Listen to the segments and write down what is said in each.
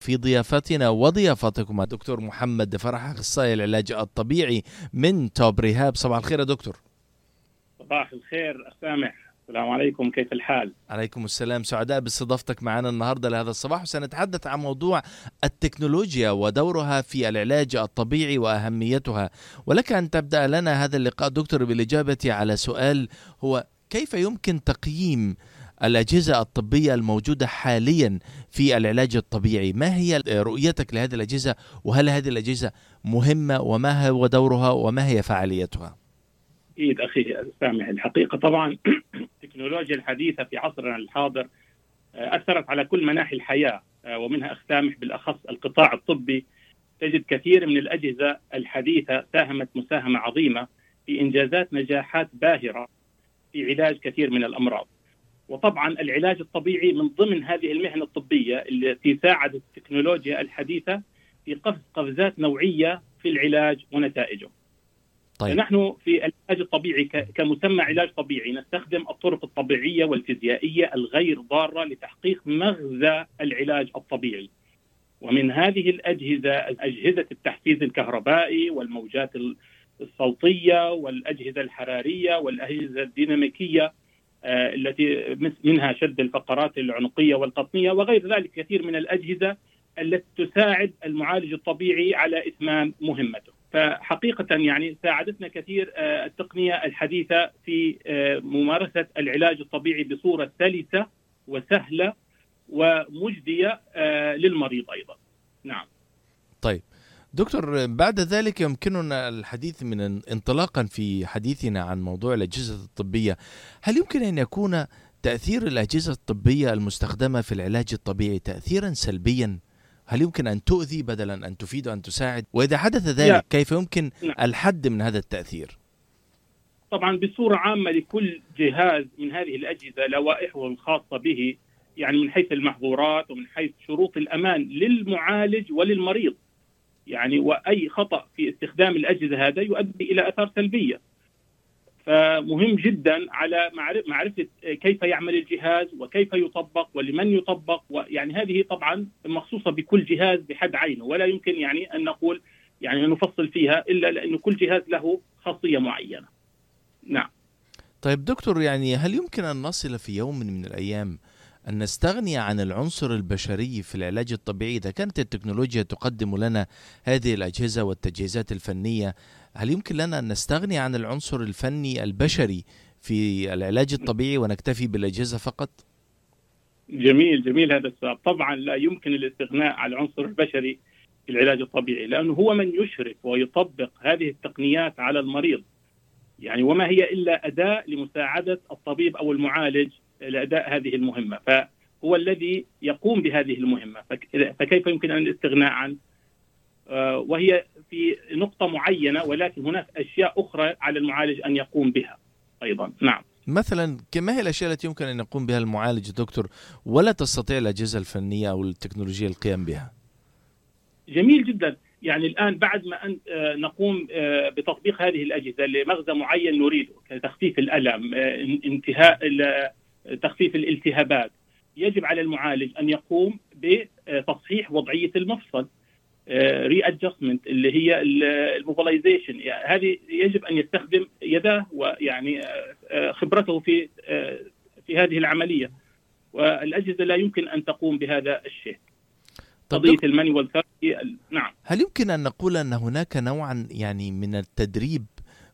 في ضيافتنا وضيافتكم دكتور محمد فرح أخصائي العلاج الطبيعي من توب ريهاب. صباح الخير يا دكتور. صباح الخير سامح السلام عليكم كيف الحال؟ عليكم السلام. سعداء باستضافتك معنا النهارده لهذا الصباح وسنتحدث عن موضوع التكنولوجيا ودورها في العلاج الطبيعي وأهميتها. ولك أن تبدأ لنا هذا اللقاء دكتور بالإجابة على سؤال هو كيف يمكن تقييم الأجهزة الطبية الموجودة حاليا في العلاج الطبيعي. ما هي رؤيتك لهذه الأجهزة؟ وهل هذه الأجهزة مهمة؟ وما هو دورها؟ وما هي فعاليتها؟ أكيد أخي سامح. الحقيقة طبعا التكنولوجيا الحديثة في عصرنا الحاضر أثرت على كل مناحي الحياة ومنها أخ سامح بالأخص القطاع الطبي. تجد كثير من الأجهزة الحديثة ساهمت مساهمة عظيمة في إنجازات نجاحات باهرة في علاج كثير من الأمراض. وطبعا العلاج الطبيعي من ضمن هذه المهن الطبية التي ساعدت التكنولوجيا الحديثة في قفز قفزات نوعية في العلاج ونتائجه. طيب. نحن في العلاج الطبيعي كمسمى علاج طبيعي نستخدم الطرق الطبيعية والفيزيائية الغير ضارة لتحقيق مغزى العلاج الطبيعي. ومن هذه الأجهزة أجهزة التحفيز الكهربائي والموجات الصوتية والأجهزة الحرارية والأجهزة الديناميكية التي منها شد الفقرات العنقية والقطنية وغير ذلك كثير من الأجهزة التي تساعد المعالج الطبيعي على إتمام مهمته. فحقيقة يعني ساعدتنا كثير التقنية الحديثة في ممارسة العلاج الطبيعي بصورة سلسة وسهلة ومجدية للمريض أيضا. نعم. طيب دكتور بعد ذلك يمكننا الحديث من انطلاقا في حديثنا عن موضوع الأجهزة الطبية، هل يمكن أن يكون تأثير الأجهزة الطبية المستخدمة في العلاج الطبيعي تاثيرا سلبيا؟ هل يمكن أن تؤذي بدلا أن تفيد وان تساعد؟ وإذا حدث ذلك كيف يمكن الحد من هذا التأثير؟ طبعا بصورة عامة لكل جهاز من هذه الأجهزة لوائحه الخاصة به يعني من حيث المحظورات ومن حيث شروط الأمان للمعالج وللمريض. يعني وأي خطأ في استخدام الأجهزة هذا يؤدي إلى اثار سلبية. فمهم جدا على معرفة كيف يعمل الجهاز وكيف يطبق ولمن يطبق ويعني هذه طبعا مخصوصة بكل جهاز بحد عينه ولا يمكن يعني أن نقول يعني نفصل فيها إلا لأنه كل جهاز له خاصية معينة. نعم. طيب دكتور يعني هل يمكن أن نصل في يوم من الأيام أن نستغني عن العنصر البشري في العلاج الطبيعي. إذا كانت التكنولوجيا تقدم لنا هذه الأجهزة والتجهيزات الفنية هل يمكن لنا أن نستغني عن العنصر الفني البشري في العلاج الطبيعي ونكتفي بالأجهزة فقط؟ جميل جميل هذا السؤال. طبعا لا يمكن الاستغناء عن العنصر البشري في العلاج الطبيعي لأنه هو من يشرف ويطبق هذه التقنيات على المريض. يعني وما هي إلا أداة لمساعدة الطبيب أو المعالج لأداء هذه المهمة. فهو الذي يقوم بهذه المهمة. فكيف يمكن أن الاستغناء عنه؟ وهي في نقطة معينة ولكن هناك أشياء أخرى على المعالج أن يقوم بها أيضا. نعم. مثلا ما هي الأشياء التي يمكن أن يقوم بها المعالج دكتور؟ ولا تستطيع الأجهزة الفنية أو التكنولوجيا القيام بها؟ جميل جدا. يعني الآن بعد ما أن نقوم بتطبيق هذه الأجهزة لمغزى معين نريده كتخفيف الألم انتهاء تخفيف الالتهابات. يجب على المعالج أن يقوم بتصحيح وضعية المفصل readjustment اللي هي ال mobilization يعني هذه يجب أن يستخدم يداه ويعني خبرته في في هذه العملية. والأجهزة لا يمكن أن تقوم بهذا الشيء. قضية المانيوال نعم. هل يمكن أن نقول أن هناك نوعا يعني من التدريب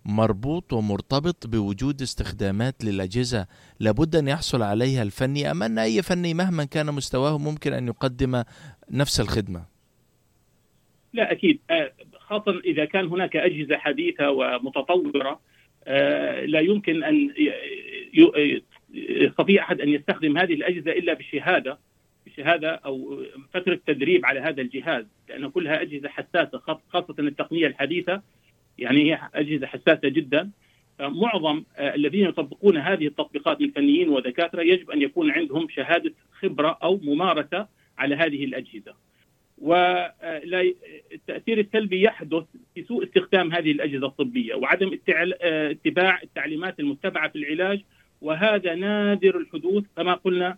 مربوط ومرتبط بوجود استخدامات للأجهزة لابد أن يحصل عليها الفني أم أن أي فني مهما كان مستواه ممكن أن يقدم نفس الخدمة؟ لا أكيد. خاصة إذا كان هناك أجهزة حديثة ومتطورة لا يمكن أن يستطيع أحد أن يستخدم هذه الأجهزة إلا بشهادة بشهادة أو فترة تدريب على هذا الجهاز لأن كلها أجهزة حساسة خاصة التقنية الحديثة. يعني هي أجهزة حساسة جدا. معظم الذين يطبقون هذه التطبيقات من فنيين ودكاترة يجب أن يكون عندهم شهادة خبرة أو ممارسة على هذه الأجهزة. والتأثير السلبي يحدث في سوء استخدام هذه الأجهزة الطبية وعدم اتباع التعليمات المتبعة في العلاج. وهذا نادر الحدوث. كما قلنا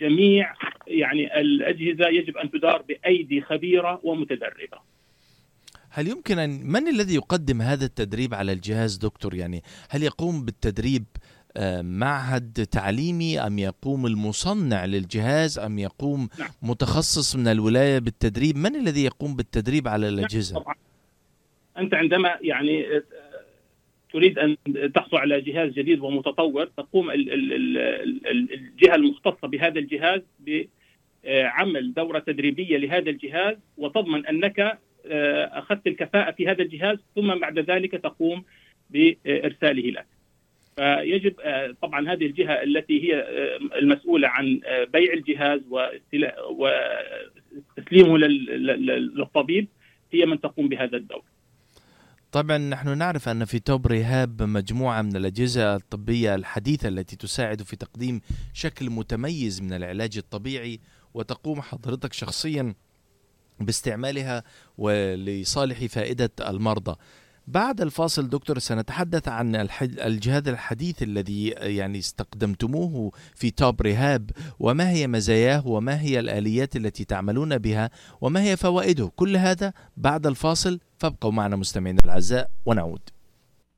جميع يعني الأجهزة يجب أن تدار بأيدي خبيرة ومتدربة. هل يمكن ان من الذي يقدم هذا التدريب على الجهاز دكتور يعني هل يقوم بالتدريب آه، معهد تعليمي أم يقوم المصنع للجهاز أم يقوم نعم. متخصص من الولاية بالتدريب من الذي يقوم بالتدريب على نعم، الأجهزة نعم طبعا. أنت عندما يعني آه، تريد أن تحصل على جهاز جديد ومتطور تقوم الجهة المختصة بهذا الجهاز بعمل دورة تدريبية لهذا الجهاز وتضمن أنك آه، أخذت الكفاءة في هذا الجهاز ثم بعد ذلك تقوم بإرساله لك. فيجب آه، طبعا هذه الجهة التي هي آه، المسؤولة عن بيع الجهاز وتسليمه للطبيب هي من تقوم بهذا الدور. طبعا نحن نعرف أن في توب ريهاب مجموعة من الأجهزة الطبية الحديثة التي تساعد في تقديم شكل متميز من العلاج الطبيعي وتقوم حضرتك شخصيا باستعمالها ولصالح فائدة المرضى. بعد الفاصل دكتور سنتحدث عن الجهاز الحديث الذي يعني استخدمتموه في توب ريهاب وما هي مزاياه وما هي الآليات التي تعملون بها وما هي فوائده. كل هذا بعد الفاصل فابقوا معنا مستمعينا الأعزاء ونعود.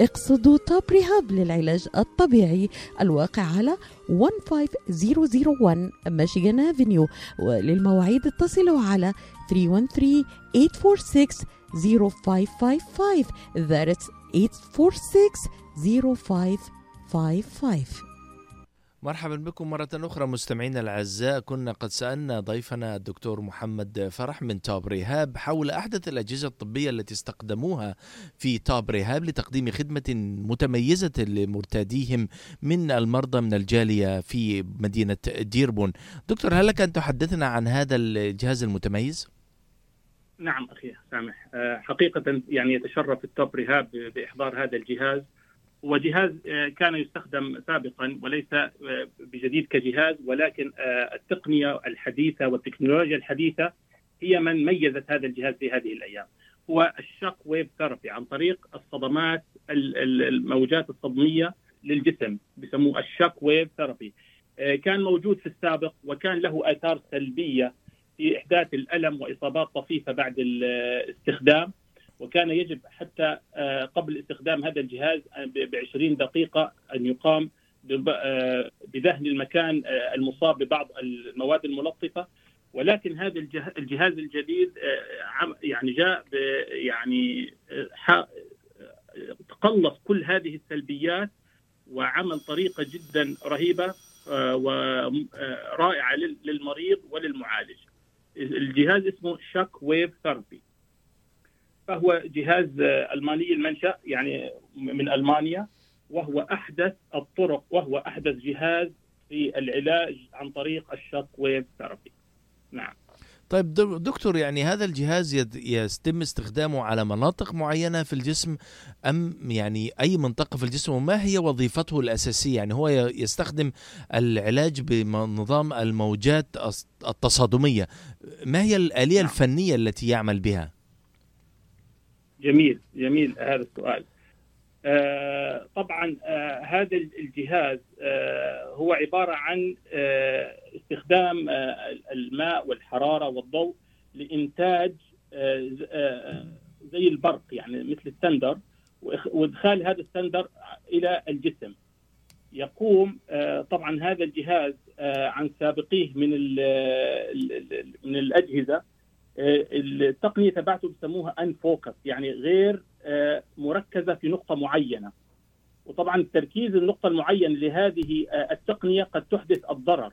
اقصدوا توب ريهاب للعلاج الطبيعي الواقع على 15001 ميشيغان افنيو وللمواعيد اتصلوا على 313 846 0555 that's 846 0555 مرحبا بكم مرة أخرى مستمعينا الأعزاء. كنا قد سألنا ضيفنا الدكتور محمد فرح من توب ريهاب حول أحدث الأجهزة الطبية التي استخدموها في Top Rehab لتقديم خدمة متميزة لمرتاديهم من المرضى من الجالية في مدينة ديربون. دكتور هل لك أن تحدثنا عن هذا الجهاز المتميز؟ نعم أخي سامح. آه، حقيقة يعني يتشرف ال Top Rehab بإحضار هذا الجهاز. هو جهاز آه، كان يستخدم سابقا وليس آه، بجديد كجهاز ولكن التقنية الحديثة والتكنولوجيا الحديثة هي من ميزت هذا الجهاز في هذه الأيام. هو ال shock wave therapy عن طريق الصدمات الموجات الصدمية للجسم بسموه ال shock wave therapy. كان موجود في السابق وكان له آثار سلبية في إحداث الألم وإصابات طفيفة بعد الاستخدام. وكان يجب حتى آه، قبل استخدام هذا الجهاز ب 20 دقيقة أن يقام آه، بدهن المكان آه، المصاب ببعض المواد الملطفة ولكن هذا الجهاز الجديد يعني جاء يعني تقلص كل هذه السلبيات وعمل طريقة جدا رهيبة ورائعه للمريض وللمعالج. الجهاز اسمه shock wave therapy فهو جهاز ألماني المنشأ يعني من ألمانيا وهو أحدث الطرق وهو أحدث جهاز في العلاج عن طريق ال shock wave therapy نعم طيب دكتور يعني هذا الجهاز يتم استخدامه على مناطق معينة في الجسم أم يعني أي منطقة في الجسم وما هي وظيفته الأساسية يعني هو يستخدم العلاج بنظام الموجات التصادمية ما هي الآلية نعم. الفنية التي يعمل بها؟ جميل جميل هذا السؤال. آه طبعا آه هذا الجهاز آه هو عبارة عن استخدام الماء والحرارة والضوء لإنتاج آه، زي البرق يعني مثل ال thunder وإدخال هذا ال thunder إلى الجسم. يقوم طبعا هذا الجهاز عن سابقيه من من الأجهزة التقنية تبعته بسموها unfocused يعني غير مركزة في نقطة معينة. وطبعا تركيز النقطة المعين لهذه التقنية قد تحدث الضرر.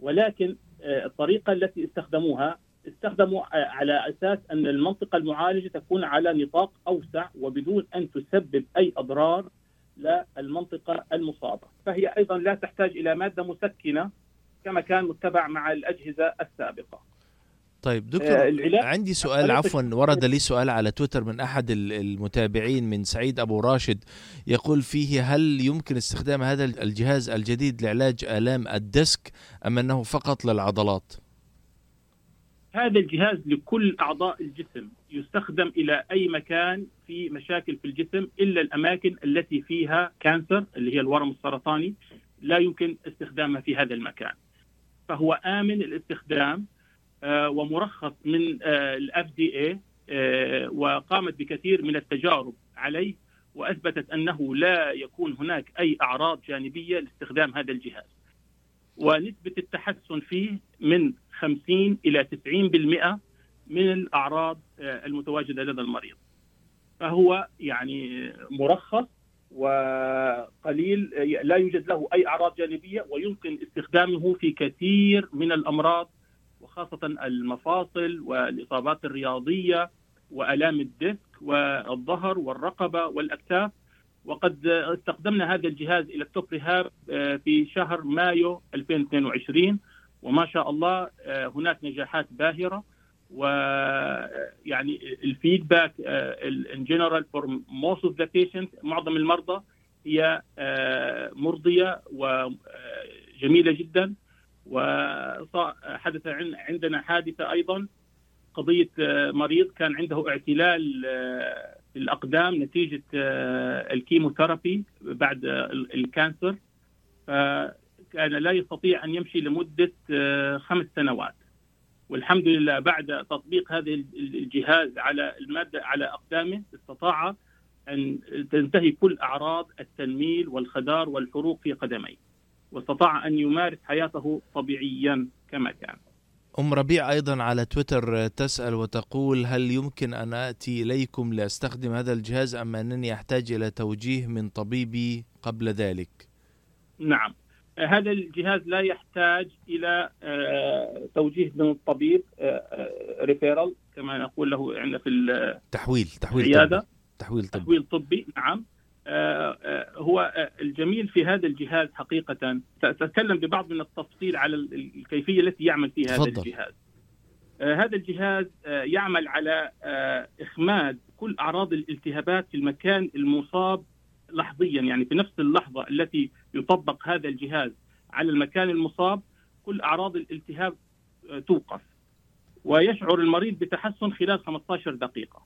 ولكن الطريقة التي استخدموها استخدموا على أساس أن المنطقة المعالجة تكون على نطاق أوسع وبدون أن تسبب أي أضرار للمنطقة المصابة، فهي أيضا لا تحتاج إلى مادة مسكنة كما كان متبع مع الأجهزة السابقة. طيب دكتور آه عندي سؤال عفوا ورد لي سؤال على تويتر من أحد المتابعين من سعيد أبو راشد يقول فيه هل يمكن استخدام هذا الجهاز الجديد لعلاج آلام الديسك أم أنه فقط للعضلات؟ هذا الجهاز لكل أعضاء الجسم يستخدم إلى أي مكان في مشاكل في الجسم إلا الأماكن التي فيها cancer اللي هي الورم السرطاني لا يمكن استخدامها في هذا المكان. فهو آمن الاستخدام ومرخص من الاف دي اي وقامت بكثير من التجارب عليه وأثبتت أنه لا يكون هناك أي أعراض جانبية لاستخدام هذا الجهاز. ونسبة التحسن فيه من 50 إلى 90% من الأعراض آه، المتواجدة لدى المريض. فهو يعني مرخص وقليل لا يوجد له أي أعراض جانبية ويمكن استخدامه في كثير من الأمراض وخاصة المفاصل والإصابات الرياضية وآلام الديسك والظهر والرقبة والأكتاف. وقد استخدمنا هذا الجهاز إلى ال Top Rehab آه، في شهر مايو 2022 وما شاء الله آه، هناك نجاحات باهرة. ويعني ال feedback in general for most of the patient معظم المرضى هي آه، مرضية وجميله جدا. وحدث عندنا حادثة أيضا. قضية مريض كان عنده اعتلال الأقدام نتيجة آه، ال chemotherapy بعد ال cancer. فكان لا يستطيع أن يمشي لمدة آه، خمس سنوات. والحمد لله بعد تطبيق هذا الجهاز على المادة على أقدامه استطاع أن تنتهي كل أعراض التنميل والخدار والحروق في قدميه. واستطاع أن يمارس حياته طبيعيا كما كان. أم ربيع أيضا على تويتر تسأل وتقول هل يمكن أن آتي إليكم لأستخدم هذا الجهاز أم أنني أحتاج إلى توجيه من طبيبي قبل ذلك؟ نعم. هذا الجهاز لا يحتاج إلى آه، توجيه من الطبيب ريفيرال آه، آه، كما نقول له عندنا في التحويل تحويل العيادة. تحويل طبي. تحويل طبي نعم. هو آه، الجميل في هذا الجهاز حقيقة سأتكلم ببعض من التفصيل على الكيفية التي يعمل فيها هذا الجهاز. هذا الجهاز يعمل على إخماد كل أعراض الالتهابات في المكان المصاب لحظيا يعني في نفس اللحظة التي يطبق هذا الجهاز على المكان المصاب كل أعراض الالتهاب توقف. ويشعر المريض بتحسن خلال 15 دقيقة.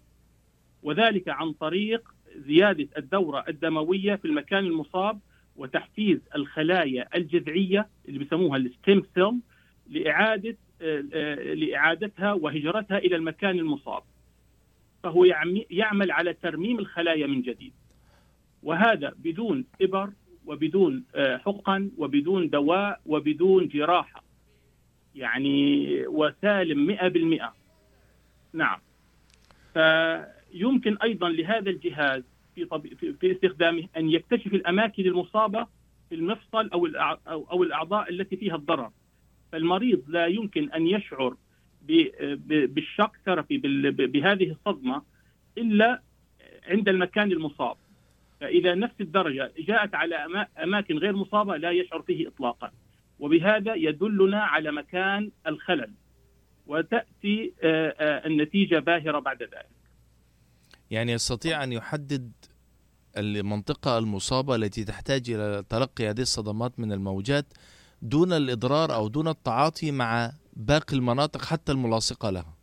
وذلك عن طريق زيادة الدورة الدموية في المكان المصاب وتحفيز الخلايا الجذعية اللي بيسموها ال stem cell لإعادة لإعادتها وهجرتها إلى المكان المصاب. فهو يعمل على ترميم الخلايا من جديد. وهذا بدون إبر وبدون آه، حقن وبدون دواء وبدون جراحة. يعني وسالم 100% نعم. ف يمكن أيضا لهذا الجهاز في. في استخدامه أن يكتشف الأماكن المصابة في المفصل أو أو الأعضاء التي فيها الضرر. فالمريض لا يمكن أن يشعر بالشق ثيرابي بهذه الصدمة إلا عند المكان المصاب. فإذا نفس الدرجة جاءت على أماكن غير مصابة لا يشعر فيه اطلاقا. وبهذا يدلنا على مكان الخلل. وتأتي النتيجة باهرة بعد ذلك. يعني يستطيع أن يحدد المنطقة المصابة التي تحتاج إلى تلقي هذه الصدمات من الموجات دون الإضرار أو دون التعاطي مع باقي المناطق حتى الملاصقة لها.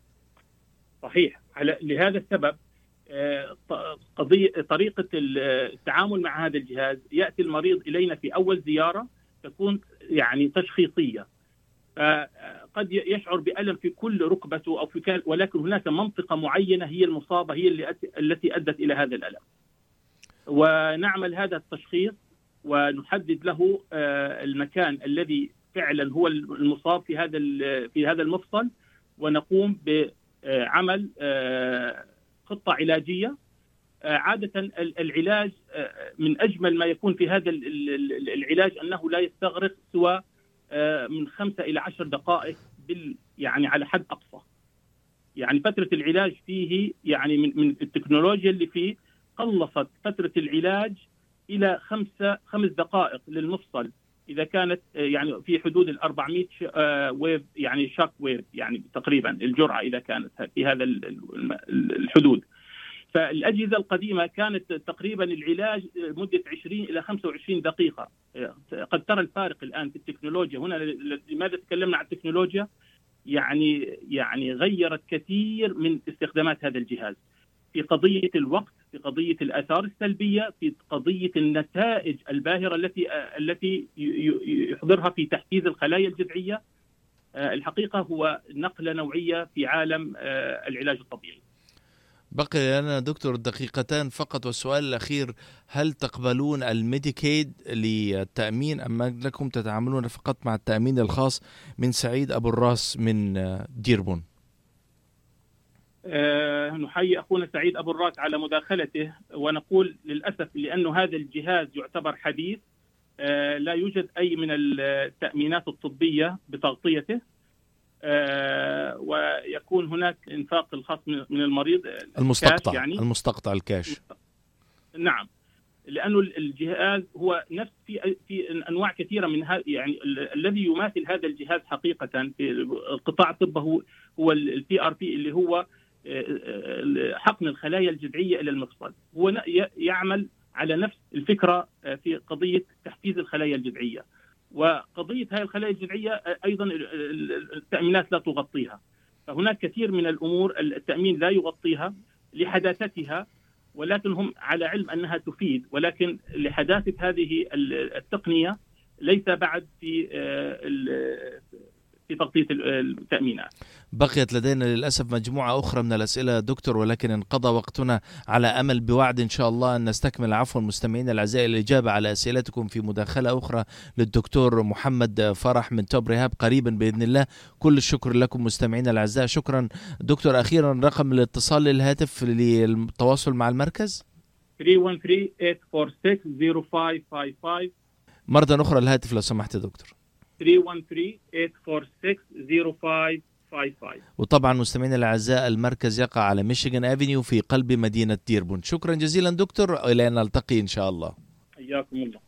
صحيح. لهذا السبب آه، قضية طريقة التعامل مع هذا الجهاز يأتي المريض إلينا في أول زيارة تكون يعني تشخيصية. قد يشعر بألم في كل ركبته أو في ولكن هناك منطقة معينة هي المصابة هي التي أدت إلى هذا الألم. ونعمل هذا التشخيص ونحدد له آه، المكان الذي فعلا هو المصاب في هذا في هذا المفصل ونقوم بعمل آه، خطة علاجية. عادة العلاج من أجمل ما يكون في هذا العلاج أنه لا يستغرق سوى من خمسة إلى عشر دقائق بال يعني على حد أقصى. يعني فترة العلاج فيه يعني من, من التكنولوجيا اللي فيه قلصت فترة العلاج إلى خمسة خمس دقائق للمفصل. إذا كانت يعني في حدود ال 400 wave يعني shock wave يعني تقريبا الجرعة إذا كانت في هذا الحدود. فالأجهزة القديمة كانت تقريبا العلاج مدة 20 إلى 25 دقيقة. قد ترى الفارق الآن في التكنولوجيا. هنا لماذا تكلمنا عن التكنولوجيا؟ يعني يعني غيرت كثير من استخدامات هذا الجهاز. في قضية الوقت في قضية الآثار السلبية في قضية النتائج الباهرة التي التي يحضرها في تحفيز الخلايا الجذعية. الحقيقة هو نقلة نوعية في عالم العلاج الطبيعي. بقي لنا دكتور دقيقتان فقط والسؤال الأخير هل تقبلون الميديكيد للتأمين أم أنكم تتعاملون فقط مع التأمين الخاص من سعيد أبو الراس من ديربون؟ أه نحيي أخونا سعيد أبو الراس على مداخلته ونقول للأسف لأنه هذا الجهاز يعتبر حديث أه لا يوجد أي من التأمينات الطبية بتغطيته. ويكون هناك إنفاق الخاص من المريض المستقطع يعني. المستقطع الكاش. نعم. لأنه الجهاز هو نفس في في أنواع كثيرة من هذا يعني الذي يماثل هذا الجهاز حقيقة في القطاع الطب هو هو ال PRP اللي هو حقن الخلايا الجذعية إلى المفصل. هو يعمل على نفس الفكرة في قضية تحفيز الخلايا الجذعية. وقضية هذه الخلايا الجذعية أيضا التأمينات لا تغطيها. فهناك كثير من الأمور التأمين لا يغطيها لحداثتها ولكن هم على علم أنها تفيد. ولكن لحداثة هذه التقنية ليس بعد في في تغطية التأمينات. بقيت لدينا للأسف مجموعة أخرى من الأسئلة دكتور ولكن انقضى وقتنا على أمل بوعد إن شاء الله أن نستكمل عفوا المستمعين الأعزاء الإجابة على أسئلتكم في مداخلة أخرى للدكتور محمد فرح من توب رهاب قريبا بإذن الله. كل الشكر لكم مستمعينا الأعزاء. شكرا. دكتور أخيرا رقم الاتصال للهاتف للتواصل مع المركز؟ 313 846 0555 مرة أخرى الهاتف لو سمحت دكتور. 313-846-0555 وطبعا مستمعينا الأعزاء المركز يقع على ميشيغان افنيو في قلب مدينة ديربون. شكرا جزيلا دكتور إلى ان نلتقي إن شاء الله. حياكم الله.